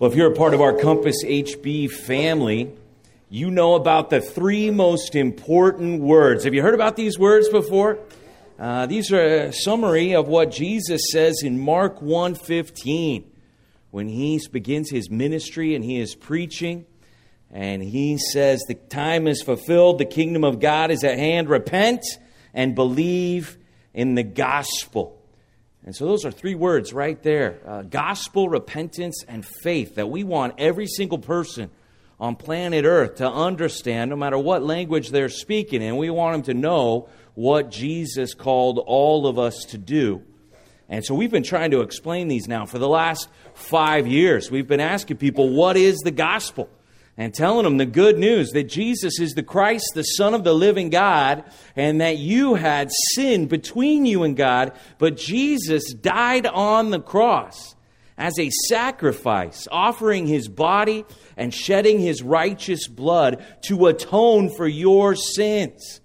Well, if you're a part of our Compass HB family, you know about the three most important words. Have you heard about these words before? Uh, these are a summary of what Jesus says in Mark 1:15 when he begins his ministry and he is preaching and he says the time is fulfilled, the kingdom of God is at hand, repent and believe in the gospel. And so those are three words right there uh, gospel, repentance, and faith that we want every single person on planet Earth to understand, no matter what language they're speaking and We want them to know what Jesus called all of us to do. And so we've been trying to explain these now for the last five years. We've been asking people, what is the gospel? And telling them the good news that Jesus is the Christ, the Son of the living God, and that you had sin between you and God, but Jesus died on the cross as a sacrifice, offering his body and shedding his righteous blood to atone for your sins.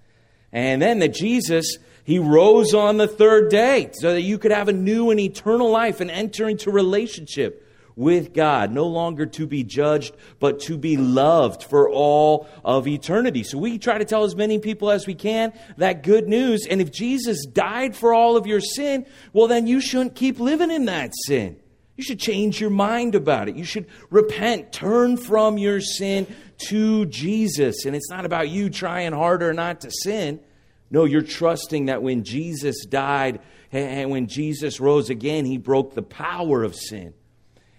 And then that Jesus he rose on the third day so that you could have a new and eternal life and enter into relationship with God, no longer to be judged, but to be loved for all of eternity. So we try to tell as many people as we can that good news. And if Jesus died for all of your sin, well, then you shouldn't keep living in that sin. You should change your mind about it. You should repent, turn from your sin to Jesus. And it's not about you trying harder not to sin. No, you're trusting that when Jesus died and when Jesus rose again, he broke the power of sin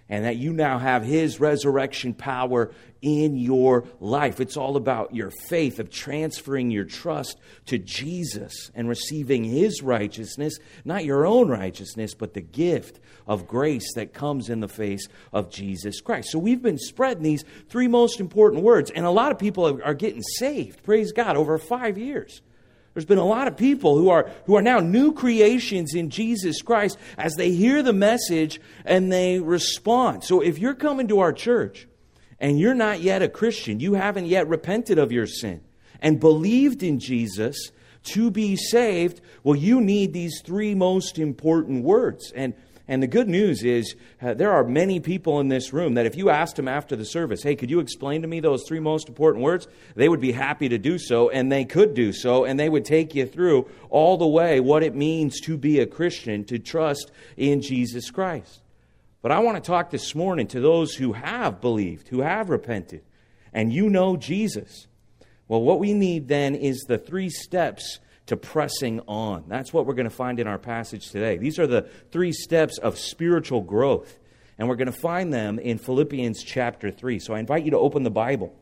and that you now have His resurrection power in your life. It's all about your faith of transferring your trust to Jesus and receiving His righteousness, not your own righteousness, but the gift of grace that comes in the face of Jesus Christ. So we've been spreading these three most important words, and a lot of people are getting saved, praise God, over five years. There's been a lot of people who are, who are now new creations in Jesus Christ as they hear the message and they respond. So if you're coming to our church and you're not yet a Christian, you haven't yet repented of your sin and believed in Jesus to be saved, well, you need these three most important words. And and the good news is, uh, there are many people in this room that if you asked them after the service, hey, could you explain to me those three most important words? They would be happy to do so, and they could do so, and they would take you through all the way what it means to be a Christian, to trust in Jesus Christ. But I want to talk this morning to those who have believed, who have repented, and you know Jesus. Well, what we need then is the three steps to pressing on. That's what we're going to find in our passage today. These are the three steps of spiritual growth, and we're going to find them in Philippians chapter 3. So I invite you to open the Bible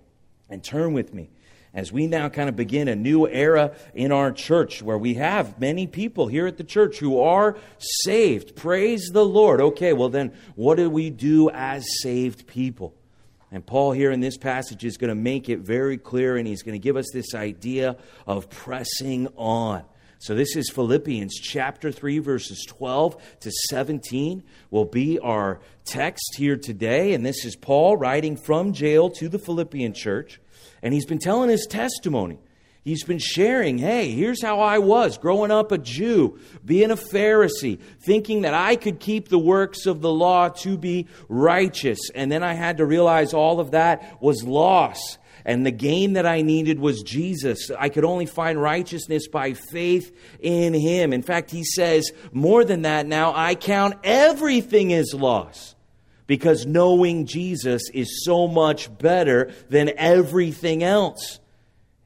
and turn with me as we now kind of begin a new era in our church where we have many people here at the church who are saved. Praise the Lord. Okay, well, then what do we do as saved people? And Paul, here in this passage, is going to make it very clear, and he's going to give us this idea of pressing on. So, this is Philippians chapter 3, verses 12 to 17, will be our text here today. And this is Paul writing from jail to the Philippian church. And he's been telling his testimony He's been sharing, hey, here's how I was growing up a Jew, being a Pharisee, thinking that I could keep the works of the law to be righteous. And then I had to realize all of that was loss. And the gain that I needed was Jesus. I could only find righteousness by faith in Him. In fact, he says, more than that now, I count everything as loss because knowing Jesus is so much better than everything else.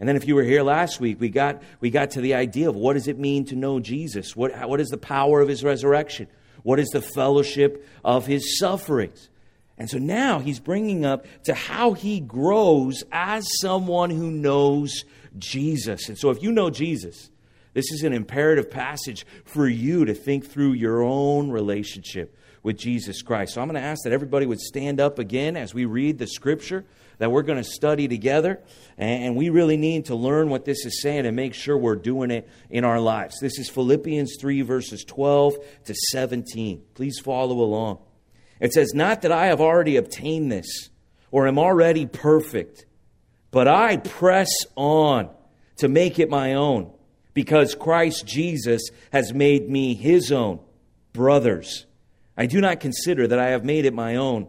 And then if you were here last week, we got, we got to the idea of what does it mean to know Jesus? What, what is the power of his resurrection? What is the fellowship of his sufferings? And so now he's bringing up to how he grows as someone who knows Jesus. And so if you know Jesus, this is an imperative passage for you to think through your own relationship with Jesus Christ. So I'm going to ask that everybody would stand up again as we read the scripture that we're going to study together. And we really need to learn what this is saying and make sure we're doing it in our lives. This is Philippians 3, verses 12 to 17. Please follow along. It says, Not that I have already obtained this or am already perfect, but I press on to make it my own because Christ Jesus has made me his own. Brothers, I do not consider that I have made it my own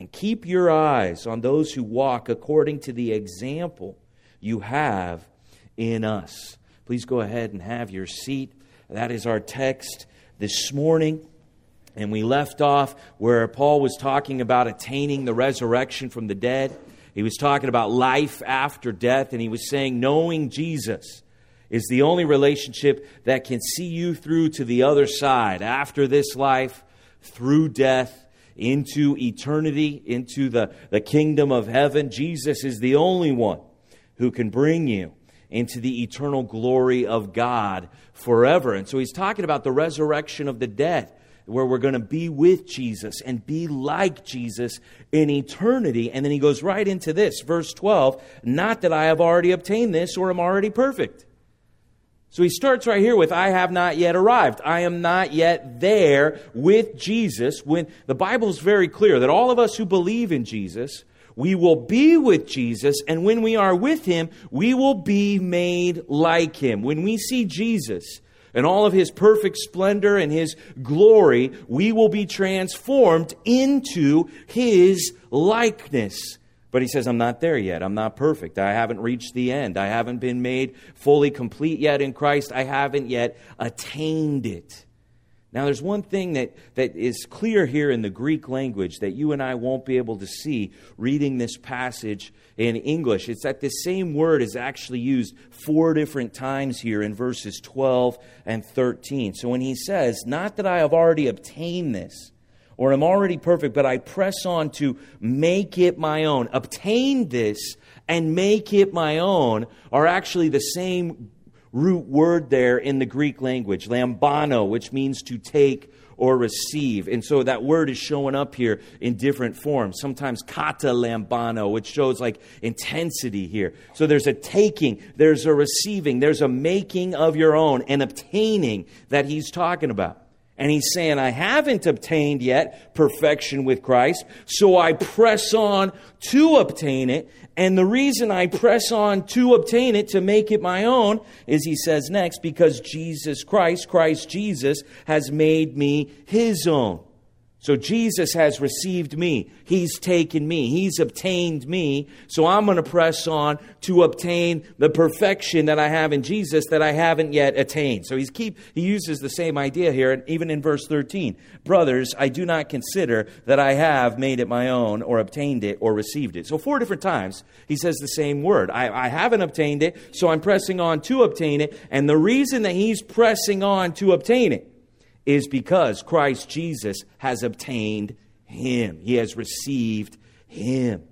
and keep your eyes on those who walk according to the example you have in us. Please go ahead and have your seat. That is our text this morning. And we left off where Paul was talking about attaining the resurrection from the dead. He was talking about life after death, and he was saying, knowing Jesus is the only relationship that can see you through to the other side, after this life, through death, into eternity, into the, the kingdom of heaven. Jesus is the only one who can bring you into the eternal glory of God forever. And so he's talking about the resurrection of the dead, where we're going to be with Jesus and be like Jesus in eternity. And then he goes right into this, verse 12 Not that I have already obtained this or am already perfect. So he starts right here with, I have not yet arrived. I am not yet there with Jesus. When the Bible is very clear that all of us who believe in Jesus, we will be with Jesus, and when we are with him, we will be made like him. When we see Jesus and all of his perfect splendor and his glory, we will be transformed into his likeness. But he says, I'm not there yet. I'm not perfect. I haven't reached the end. I haven't been made fully complete yet in Christ. I haven't yet attained it. Now, there's one thing that, that is clear here in the Greek language that you and I won't be able to see reading this passage in English. It's that this same word is actually used four different times here in verses 12 and 13. So when he says, Not that I have already obtained this, or am already perfect, but I press on to make it my own, obtain this and make it my own, are actually the same root word there in the Greek language, lambano, which means to take or receive. And so that word is showing up here in different forms. Sometimes kata lambano, which shows like intensity here. So there's a taking, there's a receiving, there's a making of your own, and obtaining that he's talking about. And he's saying, I haven't obtained yet perfection with Christ, so I press on to obtain it. And the reason I press on to obtain it, to make it my own, is he says next, because Jesus Christ, Christ Jesus, has made me his own. So Jesus has received me. He's taken me. He's obtained me. So I'm going to press on to obtain the perfection that I have in Jesus that I haven't yet attained. So he's keep, he uses the same idea here, even in verse 13. Brothers, I do not consider that I have made it my own or obtained it or received it. So four different times he says the same word. I, I haven't obtained it, so I'm pressing on to obtain it. And the reason that he's pressing on to obtain it is because Christ Jesus has obtained him. He has received him.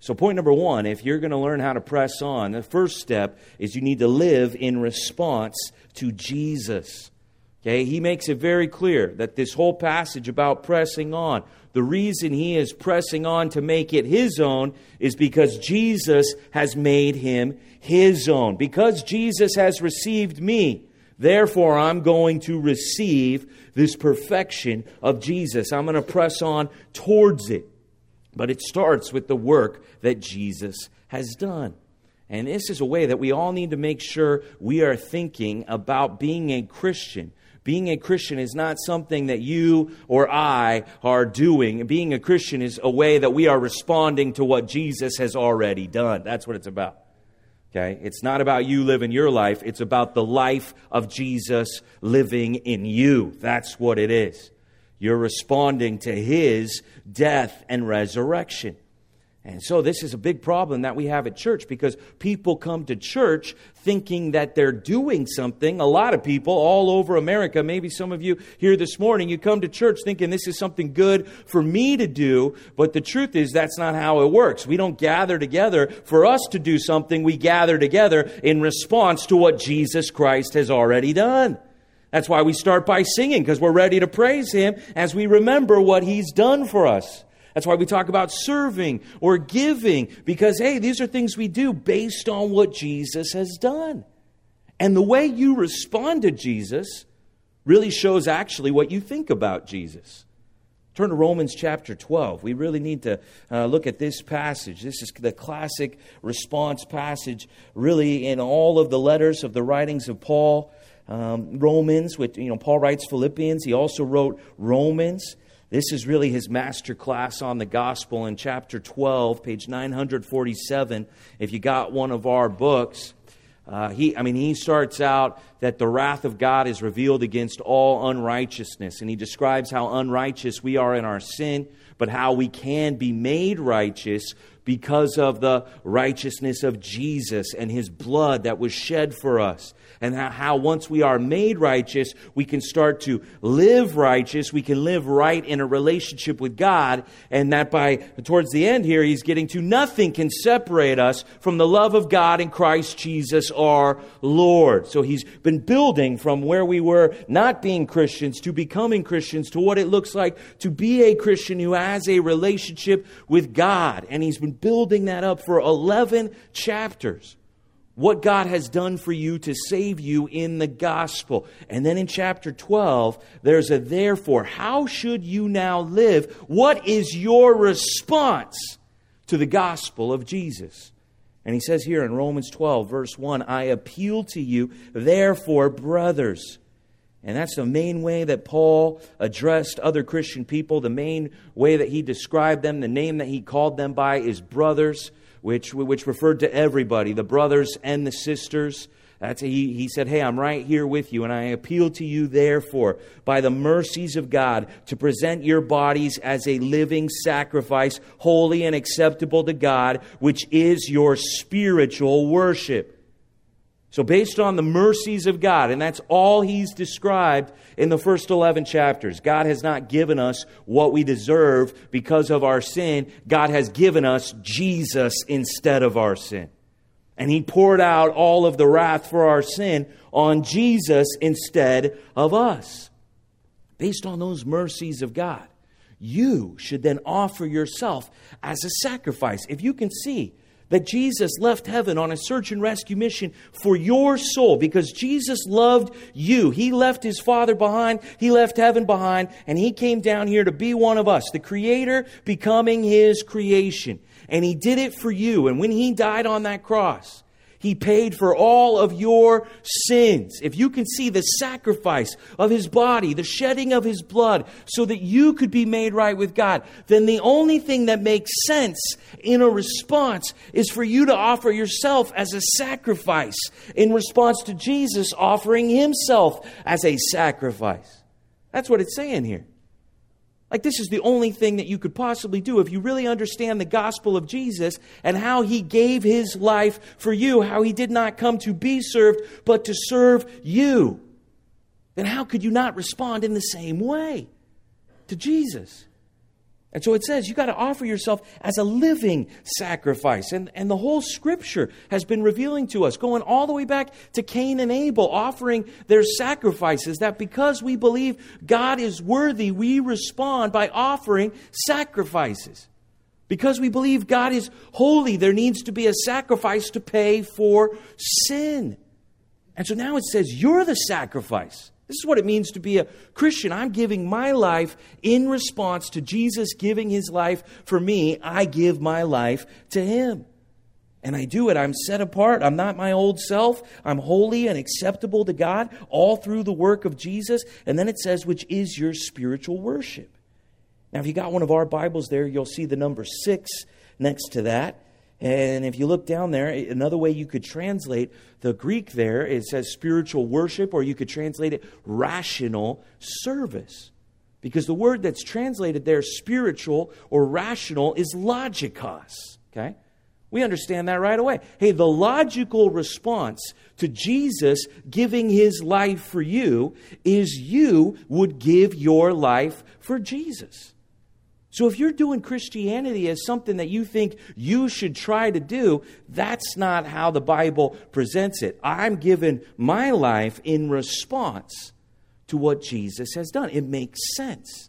So, point number one if you're going to learn how to press on, the first step is you need to live in response to Jesus. Okay, he makes it very clear that this whole passage about pressing on, the reason he is pressing on to make it his own is because Jesus has made him his own. Because Jesus has received me, Therefore, I'm going to receive this perfection of Jesus. I'm going to press on towards it. But it starts with the work that Jesus has done. And this is a way that we all need to make sure we are thinking about being a Christian. Being a Christian is not something that you or I are doing. Being a Christian is a way that we are responding to what Jesus has already done. That's what it's about. Okay? It's not about you living your life, it's about the life of Jesus living in you. That's what it is. You're responding to his death and resurrection. And so this is a big problem that we have at church because people come to church thinking that they're doing something. A lot of people all over America, maybe some of you here this morning, you come to church thinking this is something good for me to do, but the truth is that's not how it works. We don't gather together for us to do something. We gather together in response to what Jesus Christ has already done. That's why we start by singing because we're ready to praise him as we remember what he's done for us. That's why we talk about serving or giving, because, hey, these are things we do based on what Jesus has done. And the way you respond to Jesus really shows actually what you think about Jesus. Turn to Romans chapter 12. We really need to uh, look at this passage. This is the classic response passage, really, in all of the letters of the writings of Paul. Um, Romans, which, you know, Paul writes Philippians. He also wrote Romans. This is really his master class on the gospel in chapter 12, page 947. If you got one of our books, uh, he, I mean, he starts out that the wrath of God is revealed against all unrighteousness, and he describes how unrighteous we are in our sin, but how we can be made righteous because of the righteousness of Jesus and his blood that was shed for us and how, once we are made righteous, we can start to live righteous. We can live right in a relationship with God. And that by, towards the end here, he's getting to nothing can separate us from the love of God in Christ Jesus our Lord. So he's been building from where we were not being Christians to becoming Christians to what it looks like to be a Christian who has a relationship with God. And he's been building that up for 11 chapters what God has done for you to save you in the gospel. And then in chapter 12, there's a therefore. How should you now live? What is your response to the gospel of Jesus? And he says here in Romans 12, verse 1 I appeal to you, therefore, brothers. And that's the main way that Paul addressed other Christian people. The main way that he described them, the name that he called them by is brothers which, which referred to everybody, the brothers and the sisters. That's, he, he said, Hey, I'm right here with you, and I appeal to you, therefore, by the mercies of God, to present your bodies as a living sacrifice, holy and acceptable to God, which is your spiritual worship. So, based on the mercies of God, and that's all he's described in the first 11 chapters, God has not given us what we deserve because of our sin. God has given us Jesus instead of our sin. And he poured out all of the wrath for our sin on Jesus instead of us. Based on those mercies of God, you should then offer yourself as a sacrifice. If you can see, that Jesus left heaven on a search and rescue mission for your soul because Jesus loved you. He left his Father behind, he left heaven behind, and he came down here to be one of us, the Creator becoming his creation. And he did it for you. And when he died on that cross, he paid for all of your sins. If you can see the sacrifice of His body, the shedding of His blood, so that you could be made right with God, then the only thing that makes sense in a response is for you to offer yourself as a sacrifice in response to Jesus offering Himself as a sacrifice. That's what it's saying here. Like, this is the only thing that you could possibly do if you really understand the gospel of Jesus and how he gave his life for you, how he did not come to be served, but to serve you. Then how could you not respond in the same way to Jesus? And so it says you got to offer yourself as a living sacrifice. And, and the whole scripture has been revealing to us, going all the way back to Cain and Abel, offering their sacrifices, that because we believe God is worthy, we respond by offering sacrifices. Because we believe God is holy, there needs to be a sacrifice to pay for sin. And so now it says, You're the sacrifice. This is what it means to be a Christian. I'm giving my life in response to Jesus giving his life for me. I give my life to him. And I do it. I'm set apart. I'm not my old self. I'm holy and acceptable to God all through the work of Jesus. And then it says, which is your spiritual worship. Now, if you got one of our Bibles there, you'll see the number six next to that. And if you look down there, another way you could translate the Greek there, it says spiritual worship, or you could translate it rational service. Because the word that's translated there, spiritual or rational, is logikos. Okay? We understand that right away. Hey, the logical response to Jesus giving his life for you is you would give your life for Jesus. So if you're doing Christianity as something that you think you should try to do, that's not how the Bible presents it. I'm giving my life in response to what Jesus has done. It makes sense.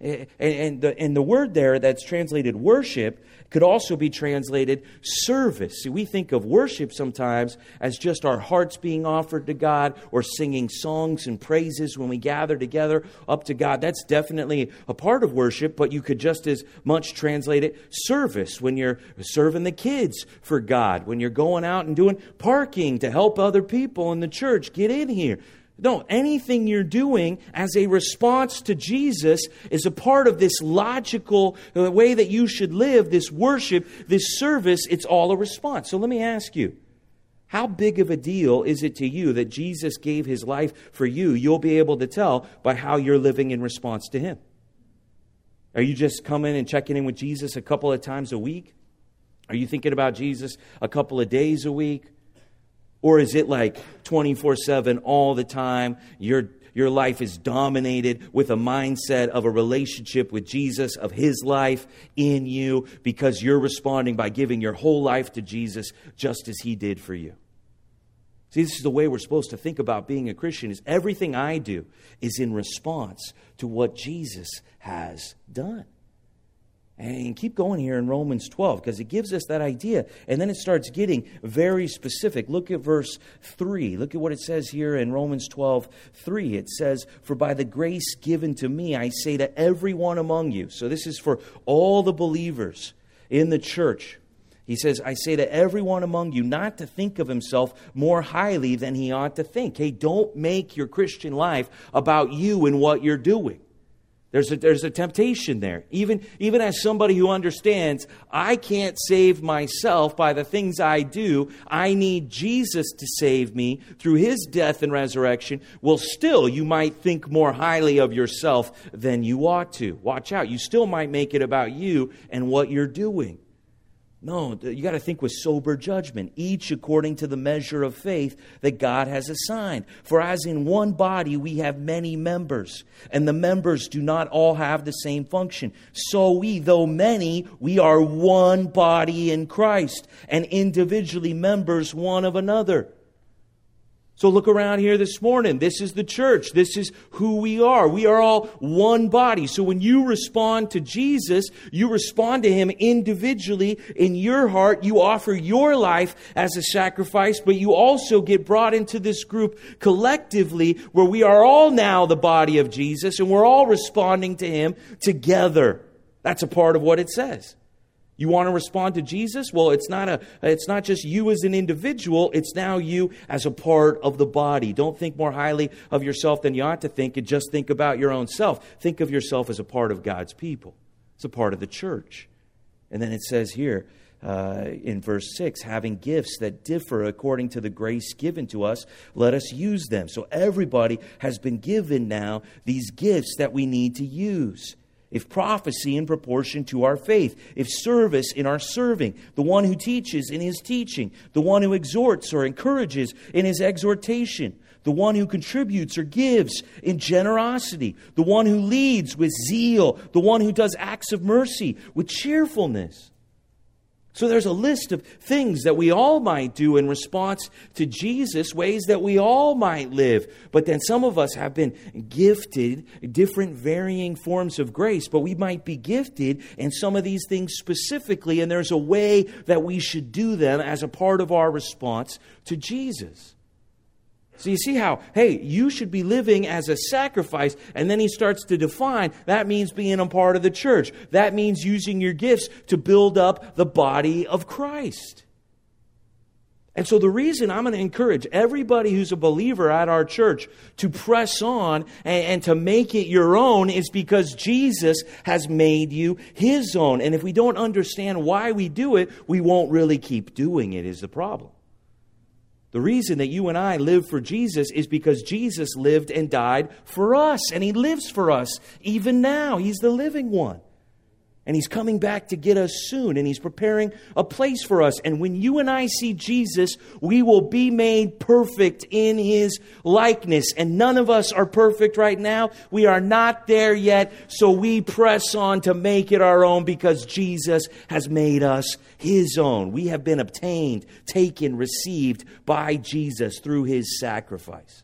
And, the, and the word there that's translated worship could also be translated service. See, we think of worship sometimes as just our hearts being offered to God or singing songs and praises when we gather together up to God. That's definitely a part of worship, but you could just as much translate it service when you're serving the kids for God, when you're going out and doing parking to help other people in the church get in here. No, anything you're doing as a response to Jesus is a part of this logical uh, way that you should live, this worship, this service. It's all a response. So let me ask you how big of a deal is it to you that Jesus gave his life for you? You'll be able to tell by how you're living in response to him. Are you just coming and checking in with Jesus a couple of times a week? Are you thinking about Jesus a couple of days a week? Or is it like 24 7 all the time? Your, your life is dominated with a mindset of a relationship with Jesus, of His life in you, because you're responding by giving your whole life to Jesus just as He did for you. See, this is the way we're supposed to think about being a Christian is everything I do is in response to what Jesus has done. And keep going here in Romans 12 because it gives us that idea. And then it starts getting very specific. Look at verse 3. Look at what it says here in Romans 12 3. It says, For by the grace given to me, I say to everyone among you. So this is for all the believers in the church. He says, I say to everyone among you not to think of himself more highly than he ought to think. Hey, don't make your Christian life about you and what you're doing. There's a, there's a temptation there. Even, even as somebody who understands, I can't save myself by the things I do. I need Jesus to save me through his death and resurrection. Well, still, you might think more highly of yourself than you ought to. Watch out. You still might make it about you and what you're doing. No, you got to think with sober judgment, each according to the measure of faith that God has assigned. For as in one body we have many members, and the members do not all have the same function. So we, though many, we are one body in Christ, and individually members one of another. So look around here this morning. This is the church. This is who we are. We are all one body. So when you respond to Jesus, you respond to Him individually in your heart. You offer your life as a sacrifice, but you also get brought into this group collectively where we are all now the body of Jesus and we're all responding to Him together. That's a part of what it says. You want to respond to Jesus? Well, it's not a it's not just you as an individual, it's now you as a part of the body. Don't think more highly of yourself than you ought to think and just think about your own self. Think of yourself as a part of God's people. It's a part of the church. And then it says here uh, in verse 6 having gifts that differ according to the grace given to us, let us use them. So everybody has been given now these gifts that we need to use if prophecy in proportion to our faith, if service in our serving, the one who teaches in his teaching, the one who exhorts or encourages in his exhortation, the one who contributes or gives in generosity, the one who leads with zeal, the one who does acts of mercy with cheerfulness. So there's a list of things that we all might do in response to Jesus, ways that we all might live. But then some of us have been gifted different varying forms of grace, but we might be gifted in some of these things specifically, and there's a way that we should do them as a part of our response to Jesus. So you see how, hey, you should be living as a sacrifice. And then he starts to define that means being a part of the church. That means using your gifts to build up the body of Christ. And so the reason I'm going to encourage everybody who's a believer at our church to press on and, and, to make it your own is because Jesus has made you his own. And if we don't understand why we do it, we won't really keep doing it, is the problem. The reason that you and I live for Jesus is because Jesus lived and died for us, and He lives for us even now. He's the living one. And he's coming back to get us soon, and he's preparing a place for us. And when you and I see Jesus, we will be made perfect in his likeness. And none of us are perfect right now. We are not there yet, so we press on to make it our own because Jesus has made us his own. We have been obtained, taken, received by Jesus through his sacrifice.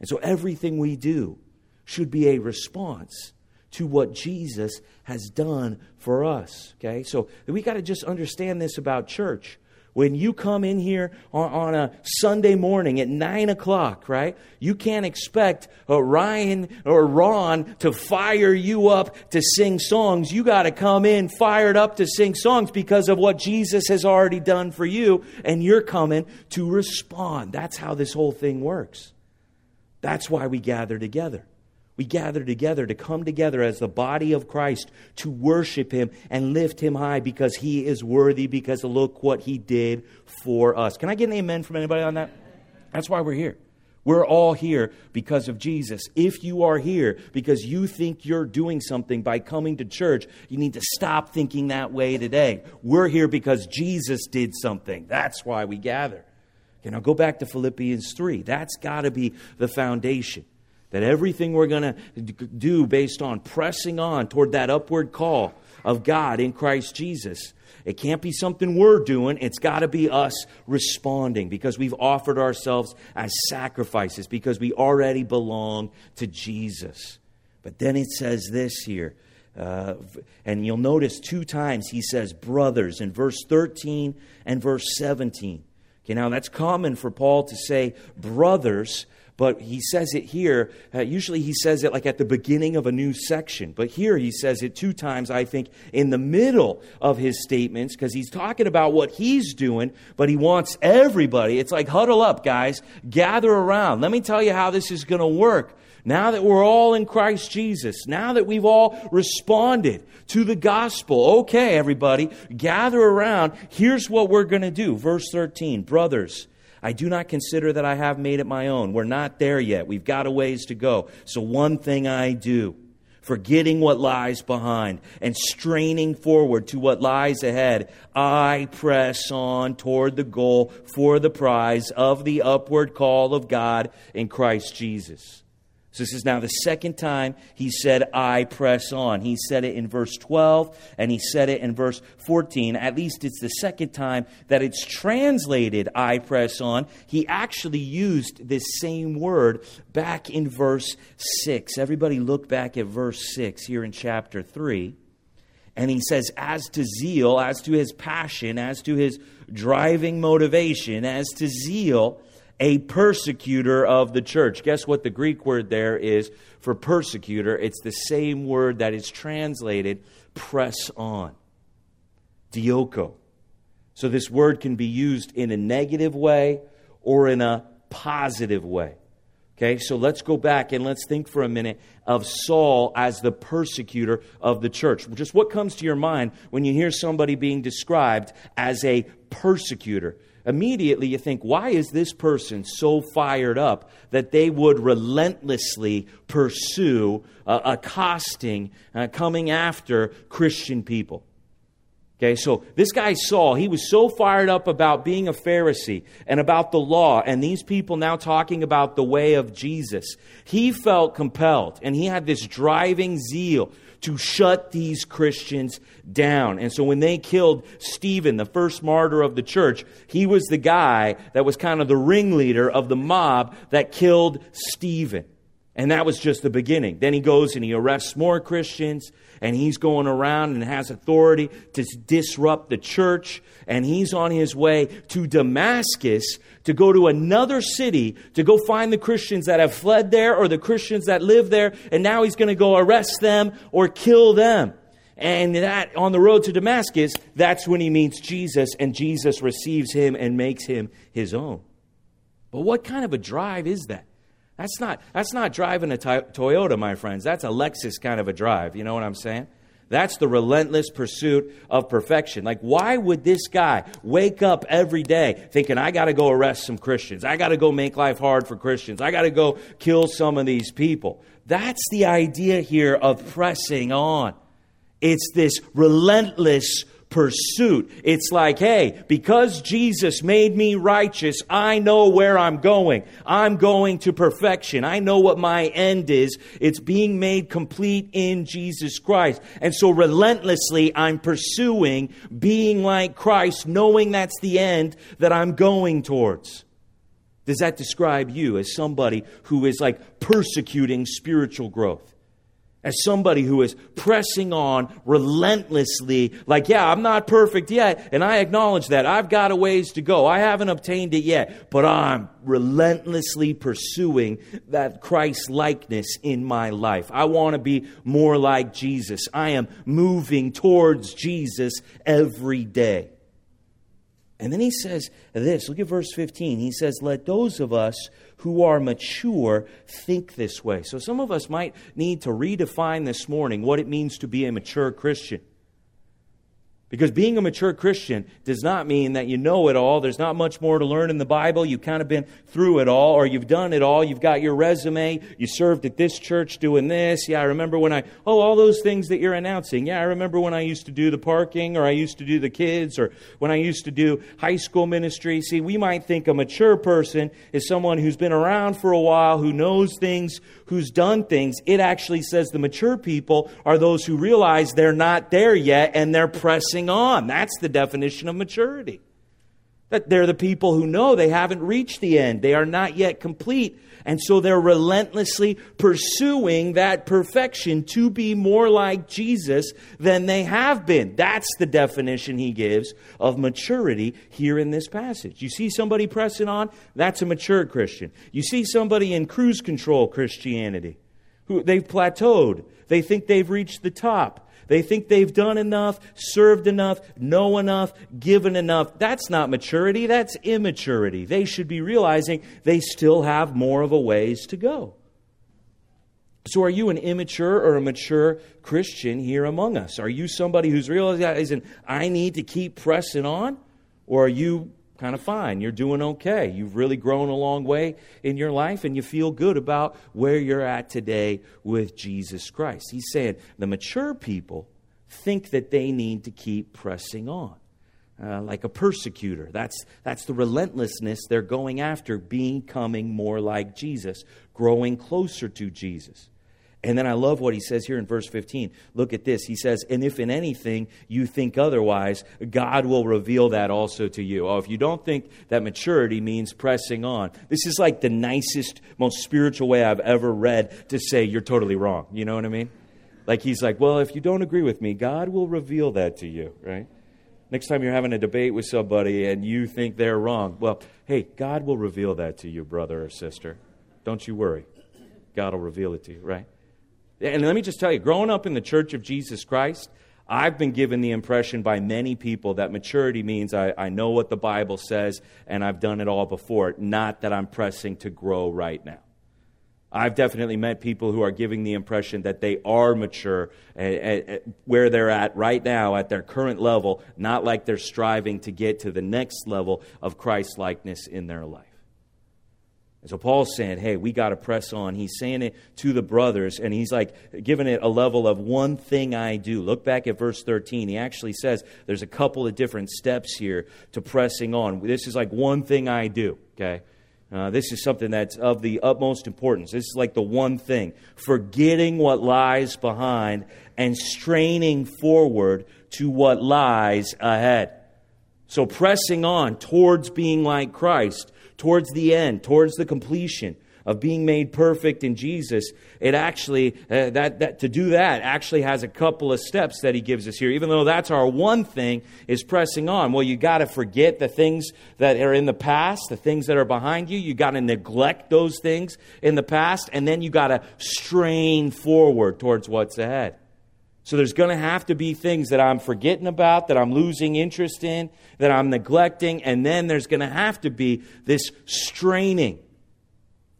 And so everything we do should be a response to what Jesus has done for us. Okay? So we got to just understand this about church. When you come in here on, on, a Sunday morning at 9 o'clock, right? You can't expect Ryan or Ron to fire you up to sing songs. You got to come in fired up to sing songs because of what Jesus has already done for you, and you're coming to respond. That's how this whole thing works. That's why we gather together. We gather together to come together as the body of Christ to worship Him and lift Him high because He is worthy, because look what He did for us. Can I get an amen from anybody on that? That's why we're here. We're all here because of Jesus. If you are here because you think you're doing something by coming to church, you need to stop thinking that way today. We're here because Jesus did something. That's why we gather. Okay, now go back to Philippians 3. That's got to be the foundation. That everything we're going to do based on pressing on toward that upward call of God in Christ Jesus. It can't be something we're doing. It's got to be us responding because we've offered ourselves as sacrifices because we already belong to Jesus. But then it says this here, uh, and you'll notice two times he says brothers in verse 13 and verse 17. Okay, now that's common for Paul to say brothers but he says it here. Uh, usually he says it like at the beginning of a new section. But here he says it two times, I think, in the middle of his statements because he's talking about what he's doing, but he wants everybody. It's like, huddle up, guys, gather around. Let me tell you how this is going to work. Now that we're all in Christ Jesus, now that we've all responded to the gospel, okay, everybody, gather around. Here's what we're going to do. Verse 13 Brothers, I do not consider that I have made it my own. We're not there yet. We've got a ways to go. So, one thing I do, forgetting what lies behind and straining forward to what lies ahead, I press on toward the goal for the prize of the upward call of God in Christ Jesus. So this is now the second time he said, I press on. He said it in verse 12 and he said it in verse 14. At least it's the second time that it's translated, I press on. He actually used this same word back in verse 6. Everybody look back at verse 6 here in chapter 3. And he says, as to zeal, as to his passion, as to his driving motivation, as to zeal, a persecutor of the church. Guess what the Greek word there is for persecutor? It's the same word that is translated press on. Dioko. So this word can be used in a negative way or in a positive way. Okay, so let's go back and let's think for a minute of Saul as the persecutor of the church. Just what comes to your mind when you hear somebody being described as a persecutor? Immediately you think, why is this person so fired up that they would relentlessly pursue uh, accosting, uh, coming after Christian people? Okay, so this guy Saul, he was so fired up about being a Pharisee and about the law, and these people now talking about the way of Jesus. He felt compelled, and he had this driving zeal to shut these Christians down. And so when they killed Stephen, the first martyr of the church, he was the guy that was kind of the ringleader of the mob that killed Stephen. And that was just the beginning. Then he goes and he arrests more Christians, and he's going around and has authority to disrupt the church. And he's on his way to Damascus to go to another city to go find the Christians that have fled there or the Christians that live there. And now he's going to go arrest them or kill them. And that on the road to Damascus, that's when he meets Jesus, and Jesus receives him and makes him his own. But what kind of a drive is that? That's not, that's not driving a Toyota, my friends. That's a Lexus kind of a drive. You know what I'm saying? That's the relentless pursuit of perfection. Like, why would this guy wake up every day thinking, I got to go arrest some Christians? I got to go make life hard for Christians. I got to go kill some of these people. That's the idea here of pressing on. It's this relentless pursuit. It's like, hey, because Jesus made me righteous, I know where I'm going. I'm going to perfection. I know what my end is. It's being made complete in Jesus Christ. And so relentlessly, I'm pursuing being like Christ, knowing that's the end that I'm going towards. Does that describe you as somebody who is like persecuting spiritual growth? As somebody who is pressing on relentlessly, like, yeah, I'm not perfect yet, and I acknowledge that. I've got a ways to go. I haven't obtained it yet, but I'm relentlessly pursuing that Christ likeness in my life. I want to be more like Jesus. I am moving towards Jesus every day. And then he says this look at verse 15. He says, Let those of us who are mature think this way. So some of us might need to redefine this morning what it means to be a mature Christian. Because being a mature Christian does not mean that you know it all. There's not much more to learn in the Bible. You've kind of been through it all, or you've done it all. You've got your resume. You served at this church doing this. Yeah, I remember when I, oh, all those things that you're announcing. Yeah, I remember when I used to do the parking, or I used to do the kids, or when I used to do high school ministry. See, we might think a mature person is someone who's been around for a while, who knows things, who's done things. It actually says the mature people are those who realize they're not there yet and they're pressing on. That's the definition of maturity. That they're the people who know they haven't reached the end, they are not yet complete. And so they're relentlessly pursuing that perfection to be more like Jesus than they have been. That's the definition he gives of maturity here in this passage. You see somebody pressing on, that's a mature Christian. You see somebody in cruise control Christianity who they've plateaued, they think they've reached the top. They think they've done enough, served enough, know enough, given enough. That's not maturity, that's immaturity. They should be realizing they still have more of a ways to go. So, are you an immature or a mature Christian here among us? Are you somebody who's realizing, I need to keep pressing on? Or are you kind of fine. You're doing okay. You've really grown a long way in your life and you feel good about where you're at today with Jesus Christ. He's saying the mature people think that they need to keep pressing on. Uh, like a persecutor. That's, that's the relentlessness they're going after, becoming more like Jesus, growing closer to Jesus. And then I love what he says here in verse 15. Look at this. He says, And if in anything you think otherwise, God will reveal that also to you. Oh, if you don't think that maturity means pressing on, this is like the nicest, most spiritual way I've ever read to say you're totally wrong. You know what I mean? Like he's like, Well, if you don't agree with me, God will reveal that to you, right? Next time you're having a debate with somebody and you think they're wrong, well, hey, God will reveal that to you, brother or sister. Don't you worry. God will reveal it to you, right? And let me just tell you, growing up in the Church of Jesus Christ, I've been given the impression by many people that maturity means I, I know what the Bible says and I've done it all before, not that I'm pressing to grow right now. I've definitely met people who are giving the impression that they are mature at, at, at where they're at right now at their current level, not like they're striving to get to the next level of Christ likeness in their life. And so Paul's saying, hey, we got to press on. He's saying it to the brothers, and he's like giving it a level of one thing I do. Look back at verse 13. He actually says there's a couple of different steps here to pressing on. This is like one thing I do, okay? Uh, this is something that's of the utmost importance. This is like the one thing. Forgetting what lies behind and straining forward to what lies ahead. So pressing on towards being like Christ towards the end, towards the completion of being made perfect in Jesus, it actually, uh, that, that, to do that actually has a couple of steps that he gives us here. Even though that's our one thing, is pressing on. Well, you got to forget the things that are in the past, the things that are behind you. You got to neglect those things in the past, and then you got to strain forward towards what's ahead. So there's going to have to be things that I'm forgetting about, that I'm losing interest in, that I'm neglecting, and then there's going to have to be this straining.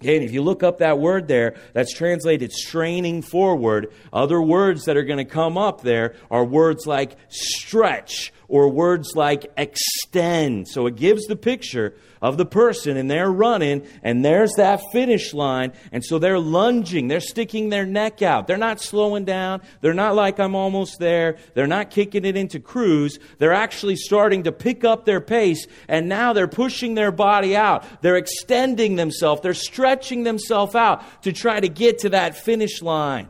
Okay, and if you look up that word there, that's translated straining forward. Other words that are going to come up there are words like stretch or words like extend. So it gives the picture of the person and they're running and there's that finish line. And so they're lunging, they're sticking their neck out. They're not slowing down. They're not like I'm almost there. They're not kicking it into cruise. They're actually starting to pick up their pace and now they're pushing their body out. They're extending themselves. They're stretching themselves out to try to get to that finish line.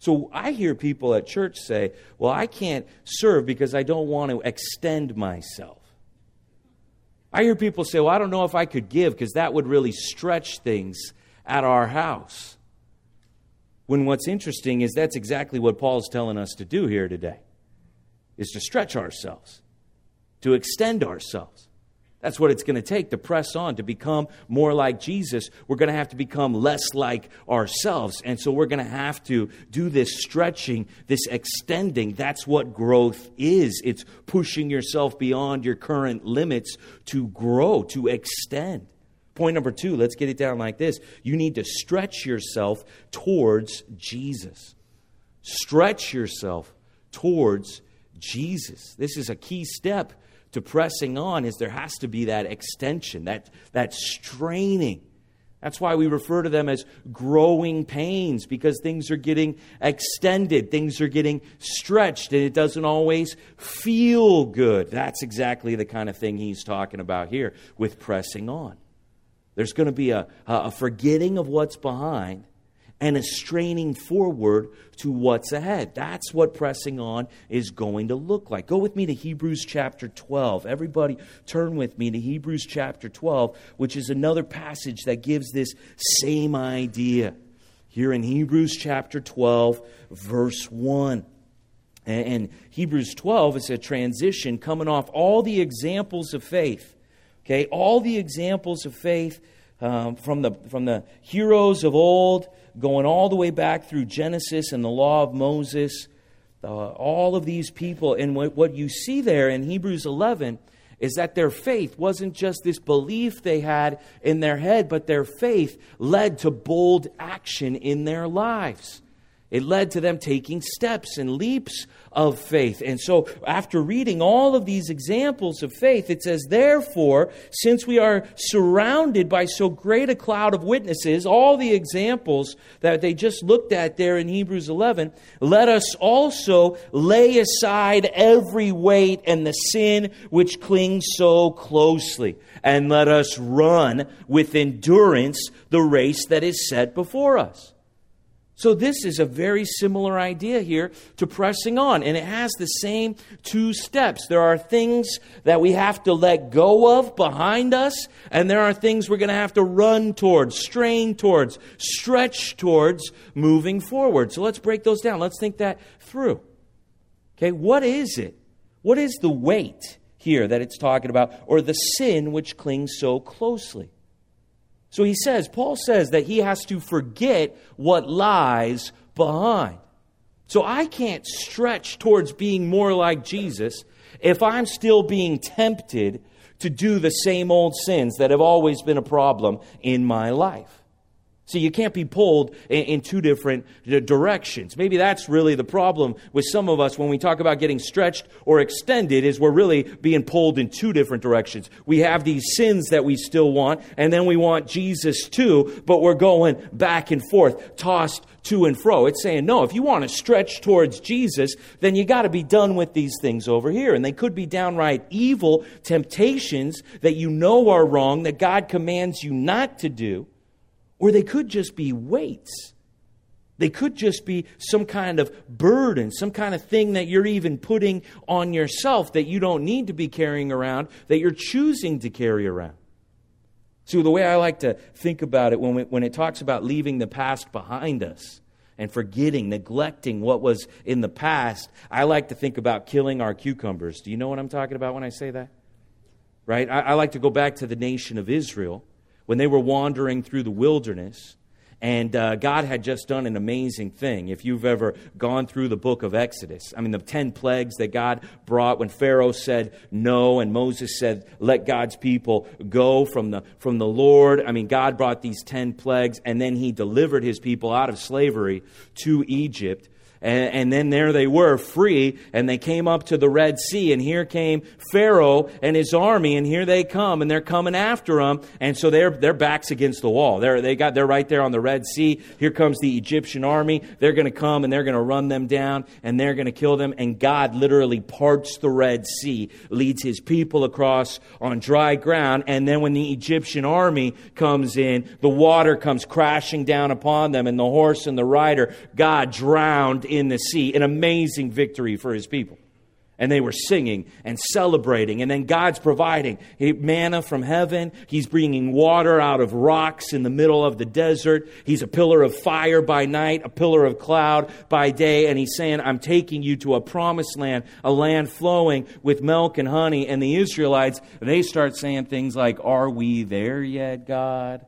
So I hear people at church say, Well, I can't serve because I don't want to extend myself. I hear people say, Well, I don't know if I could give because that would really stretch things at our house. When what's interesting is that's exactly what Paul's telling us to do here today is to stretch ourselves, to extend ourselves. That's what it's going to take to press on, to become more like Jesus. We're going to have to become less like ourselves. And so we're going to have to do this stretching, this extending. That's what growth is. It's pushing yourself beyond your current limits to grow, to extend. Point number two, let's get it down like this. You need to stretch yourself towards Jesus. Stretch yourself towards Jesus. This is a key step to pressing on is there has to be that extension, that, that straining. That's why we refer to them as growing pains because things are getting extended, things are getting stretched, and it doesn't always feel good. That's exactly the kind of thing he's talking about here with pressing on. There's going to be a, a forgetting of what's behind and a straining forward to what's ahead. That's what pressing on is going to look like. Go with me to Hebrews chapter 12. Everybody, turn with me to Hebrews chapter 12, which is another passage that gives this same idea. Here in Hebrews chapter 12, verse 1. And Hebrews 12 is a transition coming off all the examples of faith. Okay, all the examples of faith um, from, the, from the heroes of old going all the way back through Genesis and the law of Moses, uh, all of these people. And what, what you see there in Hebrews 11 is that their faith wasn't just this belief they had in their head, but their faith led to bold action in their lives. It led to them taking steps and leaps of faith. And so, after reading all of these examples of faith, it says, Therefore, since we are surrounded by so great a cloud of witnesses, all the examples that they just looked at there in Hebrews 11, let us also lay aside every weight and the sin which clings so closely, and let us run with endurance the race that is set before us. So, this is a very similar idea here to pressing on, and it has the same two steps. There are things that we have to let go of behind us, and there are things we're going to have to run towards, strain towards, stretch towards moving forward. So, let's break those down. Let's think that through. Okay, what is it? What is the weight here that it's talking about, or the sin which clings so closely? So he says, Paul says that he has to forget what lies behind. So I can't stretch towards being more like Jesus if I'm still being tempted to do the same old sins that have always been a problem in my life. See, you can't be pulled in, in, two different uh, directions. Maybe that's really the problem with some of us when we talk about getting stretched or extended is we're really being pulled in two different directions. We have these sins that we still want, and then we want Jesus too, but we're going back and forth, tossed to and fro. It's saying, no, if you want to stretch towards Jesus, then you got to be done with these things over here. And they could be downright evil temptations that you know are wrong, that God commands you not to do. Or they could just be weights. They could just be some kind of burden, some kind of thing that you're even putting on yourself that you don't need to be carrying around, that you're choosing to carry around. So, the way I like to think about it when, we, when it talks about leaving the past behind us and forgetting, neglecting what was in the past, I like to think about killing our cucumbers. Do you know what I'm talking about when I say that? Right? I, I like to go back to the nation of Israel when they were wandering through the wilderness. And uh, God had just done an amazing thing. If you've ever gone through the book of Exodus, I mean, the 10 plagues that God brought when Pharaoh said no and Moses said, let God's people go from the, from the Lord. I mean, God brought these 10 plagues and then he delivered his people out of slavery to Egypt. And, and, then there they were, free, and they came up to the Red Sea, and here came Pharaoh and his army, and here they come, and they're coming after them, and so they're, their backs against the wall. They're, they got, they're right there on the Red Sea. Here comes the Egyptian army. They're going to come, and they're going to run them down, and they're going to kill them, and God literally parts the Red Sea, leads his people across on dry ground, and then when the Egyptian army comes in, the water comes crashing down upon them, and the horse and the rider, God drowned in the sea. An amazing victory for his people. and they were singing and celebrating. And then God's providing manna from heaven. He's bringing water out of rocks in the middle of the desert. He's a pillar of fire by night, a pillar of cloud by day. And he's saying, I'm taking you to a promised land, a land flowing with milk and honey. And the Israelites, they start saying things like, Are we there yet, God?